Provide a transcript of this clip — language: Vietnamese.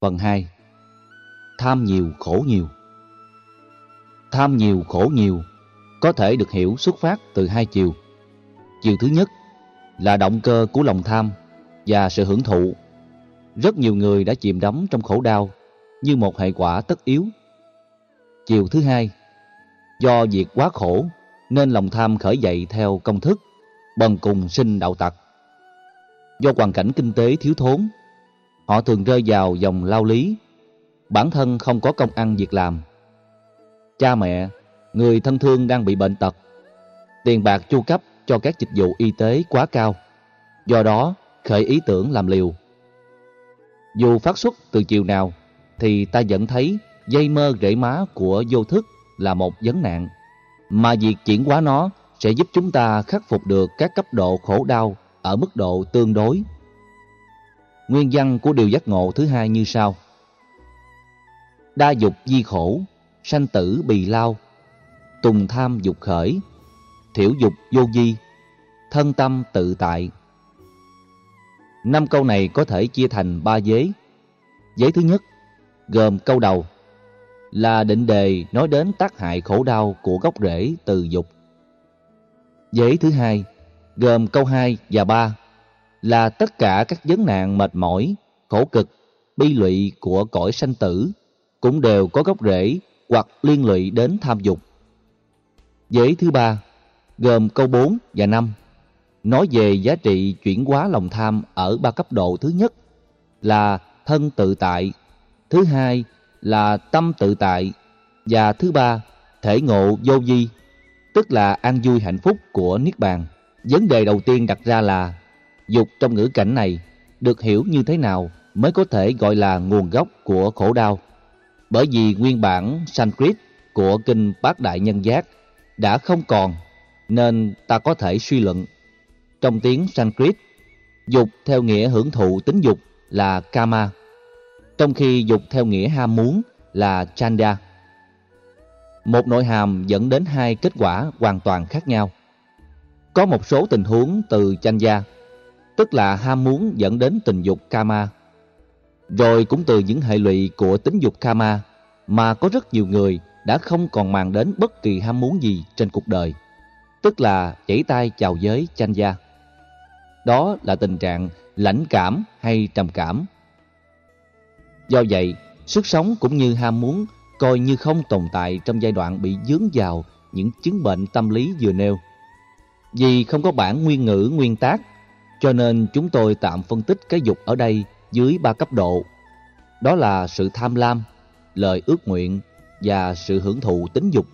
Phần 2 Tham nhiều khổ nhiều Tham nhiều khổ nhiều có thể được hiểu xuất phát từ hai chiều. Chiều thứ nhất là động cơ của lòng tham và sự hưởng thụ. Rất nhiều người đã chìm đắm trong khổ đau như một hệ quả tất yếu. Chiều thứ hai, do việc quá khổ nên lòng tham khởi dậy theo công thức, bần cùng sinh đạo tặc. Do hoàn cảnh kinh tế thiếu thốn, họ thường rơi vào dòng lao lý, bản thân không có công ăn việc làm. Cha mẹ, người thân thương đang bị bệnh tật, tiền bạc chu cấp cho các dịch vụ y tế quá cao, do đó khởi ý tưởng làm liều. Dù phát xuất từ chiều nào, thì ta vẫn thấy dây mơ rễ má của vô thức là một vấn nạn, mà việc chuyển hóa nó sẽ giúp chúng ta khắc phục được các cấp độ khổ đau ở mức độ tương đối. Nguyên văn của điều giác ngộ thứ hai như sau. Đa dục di khổ, sanh tử bì lao, tùng tham dục khởi, thiểu dục vô di, thân tâm tự tại. Năm câu này có thể chia thành ba vế. Vế thứ nhất gồm câu đầu là định đề nói đến tác hại khổ đau của gốc rễ từ dục. Vế thứ hai gồm câu 2 và 3 là tất cả các vấn nạn mệt mỏi, khổ cực, bi lụy của cõi sanh tử cũng đều có gốc rễ hoặc liên lụy đến tham dục. Giới thứ ba gồm câu 4 và 5 nói về giá trị chuyển hóa lòng tham ở ba cấp độ thứ nhất là thân tự tại, thứ hai là tâm tự tại và thứ ba thể ngộ vô vi, tức là an vui hạnh phúc của niết bàn. Vấn đề đầu tiên đặt ra là dục trong ngữ cảnh này được hiểu như thế nào mới có thể gọi là nguồn gốc của khổ đau. Bởi vì nguyên bản Sanskrit của kinh Bát Đại Nhân Giác đã không còn nên ta có thể suy luận. Trong tiếng Sanskrit, dục theo nghĩa hưởng thụ tính dục là kama, trong khi dục theo nghĩa ham muốn là chanda. Một nội hàm dẫn đến hai kết quả hoàn toàn khác nhau. Có một số tình huống từ chanda tức là ham muốn dẫn đến tình dục kama. Rồi cũng từ những hệ lụy của tính dục kama mà có rất nhiều người đã không còn màng đến bất kỳ ham muốn gì trên cuộc đời, tức là chảy tay chào giới chanh gia. Đó là tình trạng lãnh cảm hay trầm cảm. Do vậy, sức sống cũng như ham muốn coi như không tồn tại trong giai đoạn bị dướng vào những chứng bệnh tâm lý vừa nêu. Vì không có bản nguyên ngữ nguyên tác, cho nên chúng tôi tạm phân tích cái dục ở đây dưới ba cấp độ. Đó là sự tham lam, lời ước nguyện và sự hưởng thụ tính dục